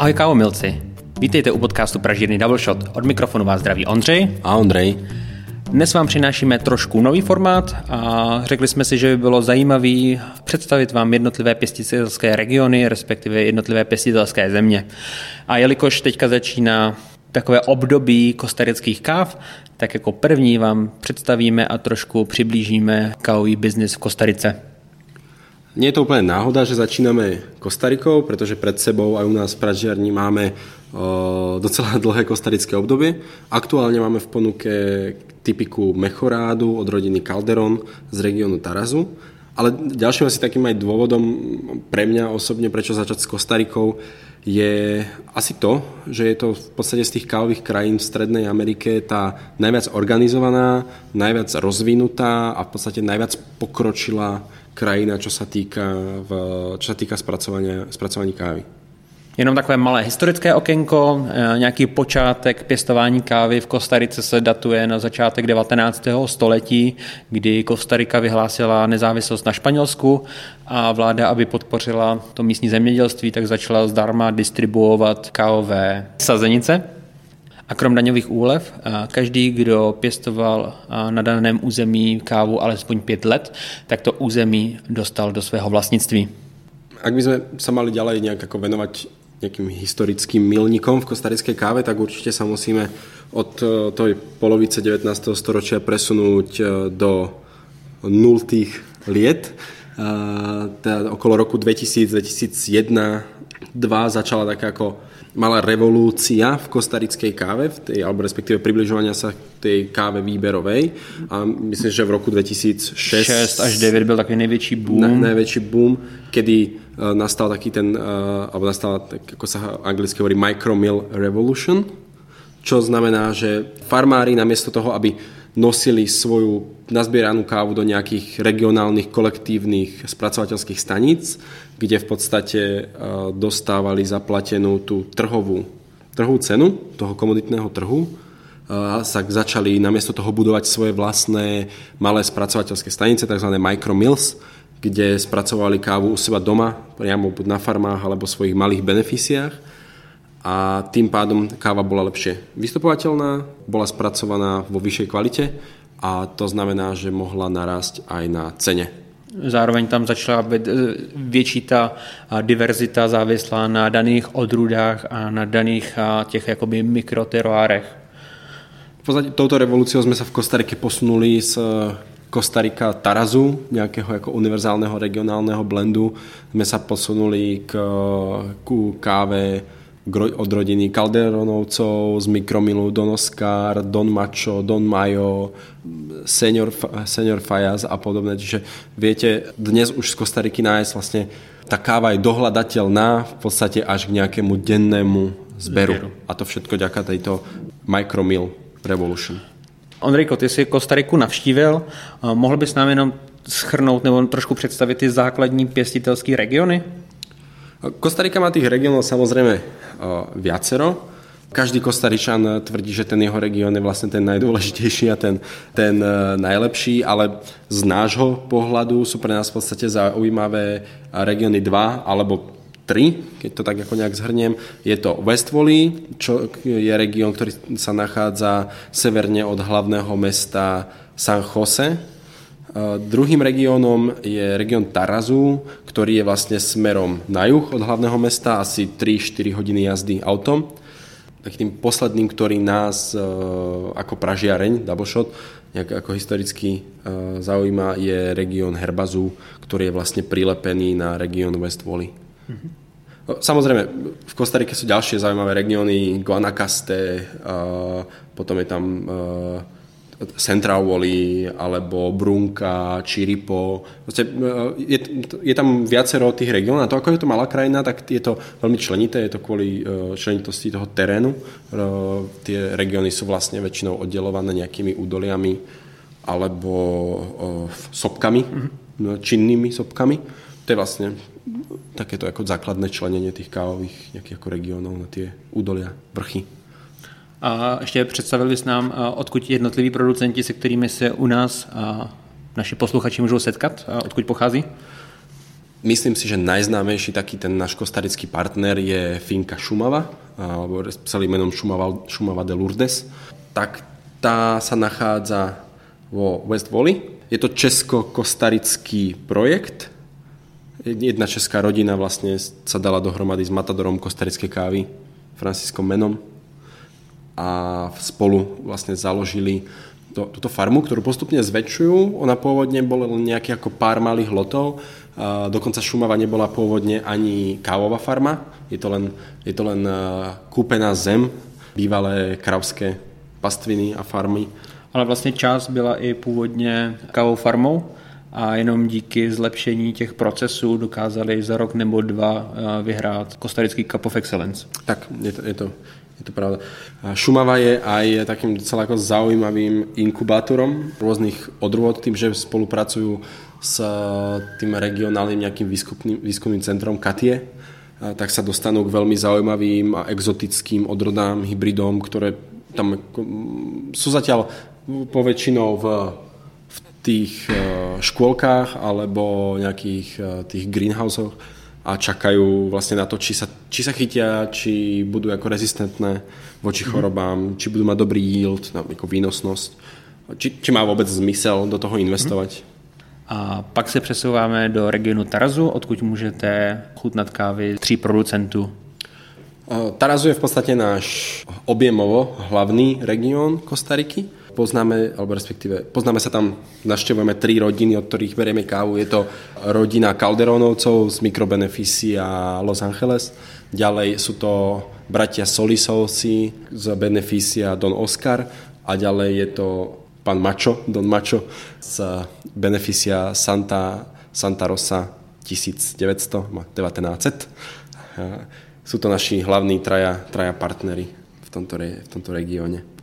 Ahoj kávomilci, vítejte u podcastu Pražírny Double Shot. Od mikrofonu vás zdraví Ondřej. A Ondrej. Dnes vám přinášíme trošku nový formát a řekli jsme si, že by bylo zajímavé představit vám jednotlivé pěstitelské regiony, respektive jednotlivé pěstitelské země. A jelikož teďka začíná takové období kostarických káv, tak jako první vám představíme a trošku přiblížíme kávový biznis v Kostarice. Nie je to úplne náhoda, že začíname Kostarikou, pretože pred sebou aj u nás v Pražiarni máme docela dlhé kostarické obdobie. Aktuálne máme v ponuke typiku mechorádu od rodiny Calderon z regiónu Tarazu. Ale ďalším asi takým aj dôvodom pre mňa osobne, prečo začať s Kostarikou, je asi to, že je to v podstate z tých kávových krajín v Strednej Amerike tá najviac organizovaná, najviac rozvinutá a v podstate najviac pokročilá krajina, čo sa týka, v, čo sa týka spracovania, spracovania kávy. Jenom takové malé historické okénko, eh, nějaký počátek pěstování kávy v Kostarice se datuje na začátek 19. století, kdy Kostarika vyhlásila nezávislost na Španělsku a vláda, aby podpořila to místní zemědělství, tak začala zdarma distribuovat kávové sazenice. A krom daňových úlev, eh, každý, kdo pěstoval eh, na daném území kávu alespoň pět let, tak to území dostal do svého vlastnictví. Ak by sme sa mali ďalej nejak ako venovať nejakým historickým milníkom v kostarickej káve, tak určite sa musíme od eh, tej polovice 19. storočia presunúť do nultých liet. Teda okolo roku 2000-2001 2 začala taká ako malá revolúcia v kostarickej káve, v tej, alebo respektíve približovania sa tej káve výberovej. A myslím, že v roku 2006 6 až 9 byl takový největší boom. Na, najväčší boom, kedy uh, nastal taký ten, uh, alebo nastal, tak, ako sa anglicky hovorí, micromill revolution, čo znamená, že farmári namiesto toho, aby nosili svoju nazbieranú kávu do nejakých regionálnych kolektívnych spracovateľských staníc, kde v podstate e, dostávali zaplatenú tú trhovú, trhovú cenu toho komoditného trhu a sa začali namiesto toho budovať svoje vlastné malé spracovateľské stanice, tzv. micromills, kde spracovali kávu u seba doma, priamo buď na farmách alebo svojich malých beneficiách a tým pádom káva bola lepšie vystupovateľná, bola spracovaná vo vyššej kvalite a to znamená, že mohla narásť aj na cene. Zároveň tam začala být eh, větší ta diverzita závislá na daných odrůdách a na daných těch jakoby mikroteroárech. V podstate touto revolúciou sme sa v Kostarike posunuli z Kostarika Tarazu, nejakého ako univerzálneho regionálneho blendu. Sme sa posunuli k, ku káve od rodiny Calderonovcov, z Mikromilu, Don Oscar, Don Macho, Don Mayo, Senior, Senior Fayaz a podobné. Čiže viete, dnes už z Kostariky nájsť vlastne tá káva je dohľadateľná v podstate až k nejakému dennému zberu. zberu. A to všetko ďaká tejto Micromill Revolution. Ondrejko, ty jsi Kostariku navštívil. Mohl bys nám jenom schrnout nebo trošku představit ty základní pěstitelské regiony? Kostarika má tých regiónov samozrejme viacero. Každý Kostaričan tvrdí, že ten jeho región je vlastne ten najdôležitejší a ten, ten e, najlepší, ale z nášho pohľadu sú pre nás v podstate zaujímavé regióny 2 alebo 3, keď to tak ako nejak zhrniem. Je to West Valley, čo je región, ktorý sa nachádza severne od hlavného mesta San Jose. Uh, druhým regiónom je región Tarazu, ktorý je vlastne smerom na juh od hlavného mesta, asi 3-4 hodiny jazdy autom. Tak tým posledným, ktorý nás uh, ako Pražiareň, shot, nejak ako historicky uh, zaujíma, je región Herbazu, ktorý je vlastne prilepený na región West Valley. Mm-hmm. Samozrejme, v Kostarike sú ďalšie zaujímavé regióny, Guanacaste, potom je tam Central Valley, alebo Brunka, Čiripo. je, je tam viacero tých regiónov a to, ako je to malá krajina, tak je to veľmi členité, je to kvôli členitosti toho terénu. Tie regióny sú vlastne väčšinou oddelované nejakými údoliami alebo sopkami, mm-hmm. činnými sopkami. To je vlastne takéto ako základné členenie tých kávových nejakých ako regiónov na tie údolia, vrchy. A ještě představil bys nám, odkud jednotliví producenti, se kterými se u nás naši posluchači můžou setkat, a odkud pochází? Myslím si, že najznámejší taký ten náš kostarický partner je Finka Šumava, alebo celým menom Šumava, Šumava de Lourdes. Tak tá sa nachádza vo West Valley. Je to česko-kostarický projekt. Jedna česká rodina vlastne sa dala dohromady s matadorom kostarickej kávy, Franciskom Menom a spolu vlastne založili to, túto farmu, ktorú postupne zväčšujú. Ona pôvodne bola len nejaký ako pár malých lotov, Dokonca Šumava nebola pôvodne ani kávová farma, je to len, je to len kúpená zem, bývalé kravské pastviny a farmy. Ale vlastně část byla i původně kávou farmou a jenom díky zlepšení těch procesů dokázali za rok nebo dva vyhrát Kostarický Cup of Excellence. Tak, je to, je to, je to pravda. Šumava je aj takým ako zaujímavým inkubátorom rôznych odrôd, tým, že spolupracujú s tým regionálnym nejakým výskumným, výskumným centrom Katie, tak sa dostanú k veľmi zaujímavým a exotickým odrodám, hybridom, ktoré tam sú zatiaľ poväčšinou v, v tých e, škôlkach alebo nejakých e, tých greenhousoch a čakajú vlastne na to, či sa, či sa chytia, či budú ako rezistentné voči mhm. chorobám, mm. či budú mať dobrý yield, ako výnosnosť, či, či má vôbec zmysel do toho investovať. Mm. A pak se přesouváme do regionu Tarazu, odkud můžete chutnat kávy tří producentů. Tarazu je v podstate náš objemovo hlavný región Kostariky. Poznáme, alebo respektíve poznáme sa tam, naštevujeme tri rodiny, od ktorých berieme kávu. Je to rodina Calderonovcov z Microbeneficia Los Angeles. Ďalej sú to bratia Solisovci z Beneficia Don Oscar a ďalej je to pán Mačo, Don Mačo z Beneficia Santa, Santa Rosa 1900, 1900. Sú to naši hlavní traja, traja partnery v tomto, v tomto regióne.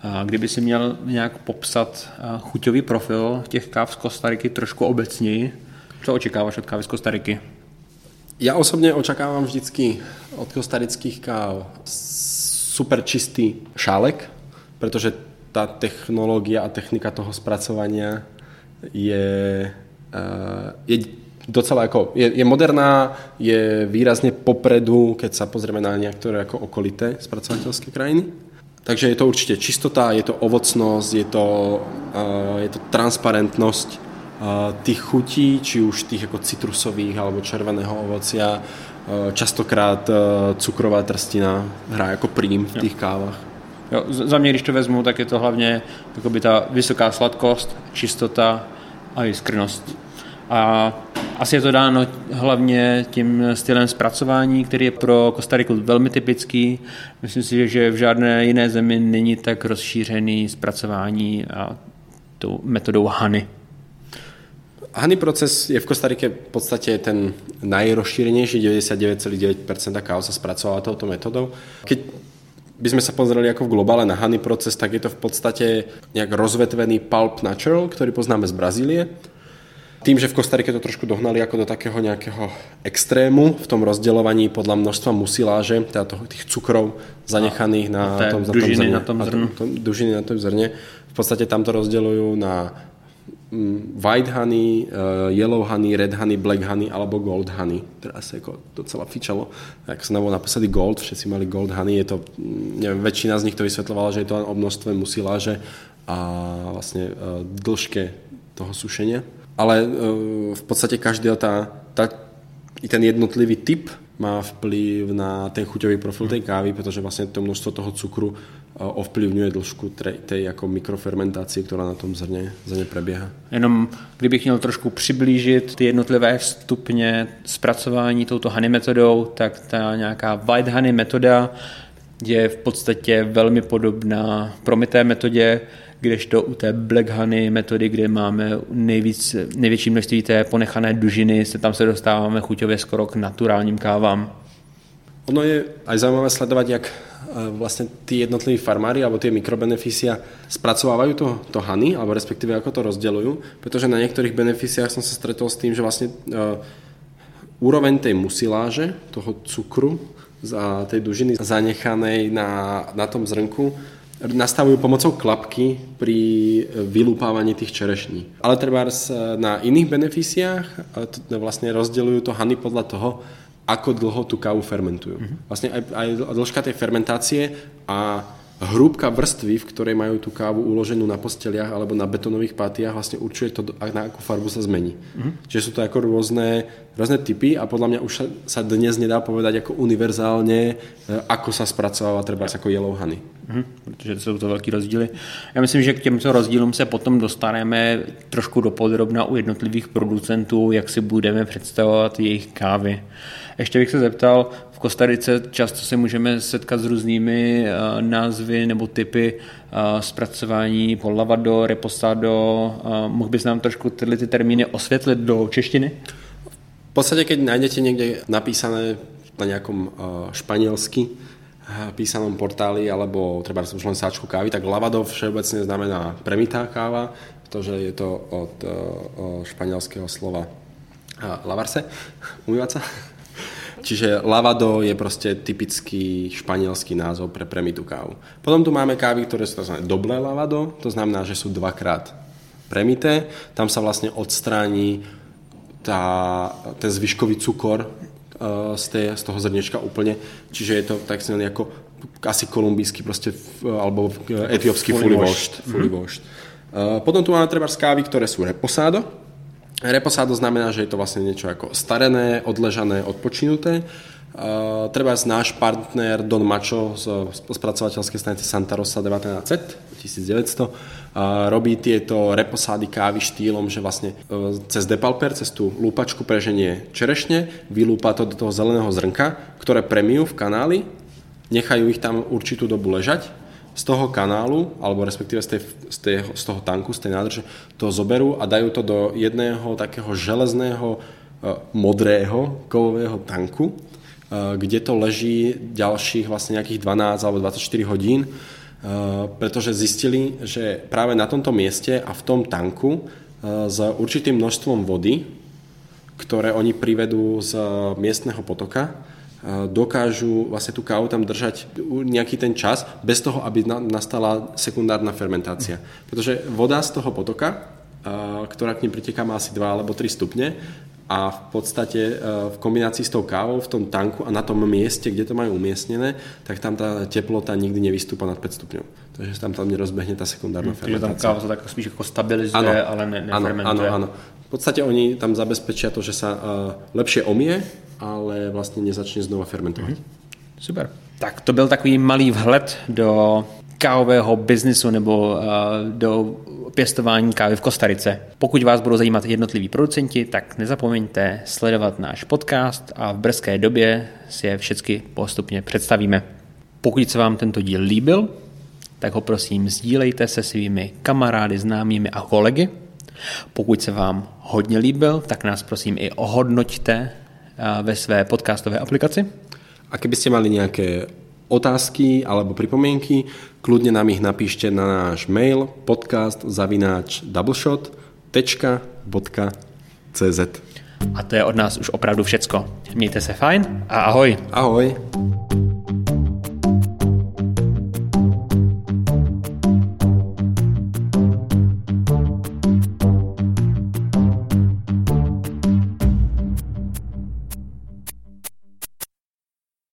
Kdyby si měl nějak popsat chuťový profil těch káv z Kostariky trošku obecněji, co očekáváš od kávy z Kostariky? Ja osobne očakávam vždycky od kostarických káv super čistý šálek, pretože tá technológia a technika toho spracovania je, je docela ako, je, je moderná, je výrazne popredu, keď sa pozrieme na niektoré ako okolité spracovateľské krajiny. Takže je to určite čistota, je to ovocnosť, je to, uh, je to transparentnosť uh, tých chutí, či už tých ako citrusových alebo červeného ovocia. Uh, častokrát uh, cukrová trstina hrá ako príjm v tých kávach. Jo, za mě, když to vezmu, tak je to hlavně jakoby ta vysoká sladkost, čistota a jiskrnost. A asi je to dáno hlavně tím stylem zpracování, který je pro Kostariku velmi typický. Myslím si, že v žádné jiné zemi není tak rozšířený zpracování a tou metodou Hany. Hany proces je v Kostarike v podstate ten najrozšírenejší, 99,9% káv sa spracovala touto metodou. Keď by sme sa pozreli ako v globále na Honey proces, tak je to v podstate nejak rozvetvený pulp natural, ktorý poznáme z Brazílie. Tým, že v Kostarike to trošku dohnali ako do takého nejakého extrému v tom rozdeľovaní podľa množstva musiláže, teda toho, tých cukrov zanechaných na, na tom zrne. Na tom zrnu. Na tom, dužiny na tom zrne. V podstate tam to rozdeľujú na Mm, white honey, uh, yellow honey, red honey, black honey alebo gold honey. Teraz sa ako docela fičalo. Ak sa bol naposledy gold, všetci mali gold honey, je to, mm, neviem, väčšina z nich to vysvetľovala, že je to len o množstve musiláže a vlastne uh, dĺžke toho sušenia. Ale uh, v podstate každý tá, tá, ten jednotlivý typ má vplyv na ten chuťový profil tej kávy, pretože vlastne to množstvo toho cukru ovplyvňuje dĺžku tej jako mikrofermentácie, která na tom zrně, zrně prebieha. Jenom kdybych měl trošku přiblížit ty jednotlivé stupně zpracování touto honey metodou, tak ta nějaká white honey metoda je v podstatě velmi podobná promité metodě, kdežto u té black honey metody, kde máme nejvíc, největší množství té ponechané dužiny, se tam se dostáváme chuťově skoro k naturálním kávám. Ono je aj zaujímavé sledovať, jak e, vlastne tí jednotliví farmári alebo tie mikrobenefícia spracovávajú to, to hany, alebo respektíve ako to rozdeľujú, pretože na niektorých benefíciách som sa stretol s tým, že vlastne uh, úroveň tej musiláže, toho cukru, za tej dužiny zanechanej na, na tom zrnku nastavujú pomocou klapky pri vylúpávaní tých čerešní. Ale treba na iných beneficiách vlastne rozdeľujú to hany podľa toho, ako dlho tú kávu fermentujú. Mm-hmm. Vlastne aj, aj dĺžka tej fermentácie a hrúbka vrstvy, v ktorej majú tú kávu uloženú na posteliach alebo na betonových pátiach, vlastne určuje to, na akú farbu sa zmení. Mm-hmm. Čiže sú to ako rôzne, rôzne typy a podľa mňa už sa dnes nedá povedať ako univerzálne, e, ako sa spracováva treba ako yellow honey. Mm-hmm. Protože jsou to velký rozdíly. Já myslím, že k těmto rozdílům se potom dostaneme trošku do podrobna u jednotlivých producentů, jak si budeme představovat jejich kávy. Ještě bych se zeptal, v Kostarice často se můžeme setkat s různými uh, názvy nebo typy uh, zpracování lavado, reposado. Uh, mohl bys nám trošku tyhle ty termíny osvětlit do češtiny? V podstate, keď nájdete niekde napísané na nejakom španielsky písanom portáli alebo treba už len sáčku kávy, tak lavado všeobecne znamená premitá káva, pretože je to od španielského slova lavarse, umývať sa. Čiže lavado je proste typický španielský názov pre premitú kávu. Potom tu máme kávy, ktoré sú tzv. doblé lavado, to znamená, že sú dvakrát premité. Tam sa vlastne odstráni tá, ten zvyškový cukor uh, z, tej, z toho zrnečka úplne. Čiže je to tak ako asi kolumbijský proste, alebo etiópsky. Fully washed. Uh, potom tu máme treba kávy, ktoré sú reposado, znamená, že je to vlastne niečo ako starené, odležané, odpočinuté. Uh, treba náš partner Don Macho z spracovateľskej stanice Santa Rosa 1900, 1900 uh, robí tieto reposády kávy štýlom, že vlastne uh, cez depalper, cez tú lúpačku preženie čerešne, vylúpa to do toho zeleného zrnka, ktoré premijú v kanáli, nechajú ich tam určitú dobu ležať z toho kanálu, alebo respektíve z, tej, z, tej, z toho tanku, z tej nádrže, to zoberú a dajú to do jedného takého železného, uh, modrého kovového tanku, uh, kde to leží ďalších vlastne nejakých 12 alebo 24 hodín, uh, pretože zistili, že práve na tomto mieste a v tom tanku s určitým množstvom vody, ktoré oni privedú z miestneho potoka, dokážu vlastne tú kávu tam držať nejaký ten čas bez toho, aby nastala sekundárna fermentácia. Pretože voda z toho potoka, ktorá k nim priteká, má asi 2 alebo 3 stupne a v podstate v kombinácii s tou kávou v tom tanku a na tom mieste, kde to majú umiestnené, tak tam tá teplota nikdy nevystúpa nad 5 stupňov. Takže tam tam nerozbehne tá sekundárna hm, fermentácia. Takže tam káva sa tak spíš ako stabilizuje, ano, ale ne, nefermentuje. Áno, áno. V podstate oni tam zabezpečia to, že sa uh, lepšie omie, ale vlastně nezačne znova fermentovat. Mm-hmm. Super. Tak to byl takový malý vhled do kávového biznisu nebo uh, do pěstování kávy v Kostarice. Pokud vás budou zajímat jednotliví producenti, tak nezapomeňte sledovat náš podcast a v brzké době si je všechny postupně představíme. Pokud se vám tento díl líbil, tak ho prosím sdílejte se svými kamarády, známými a kolegy. Pokud se vám hodně líbil, tak nás prosím i ohodnoťte ve své podcastové aplikaci. A keby ste mali nejaké otázky alebo pripomienky, kľudne nám ich napíšte na náš mail podcast zavináč doubleshot.cz A to je od nás už opravdu všecko. Mějte se fajn a ahoj. Ahoj.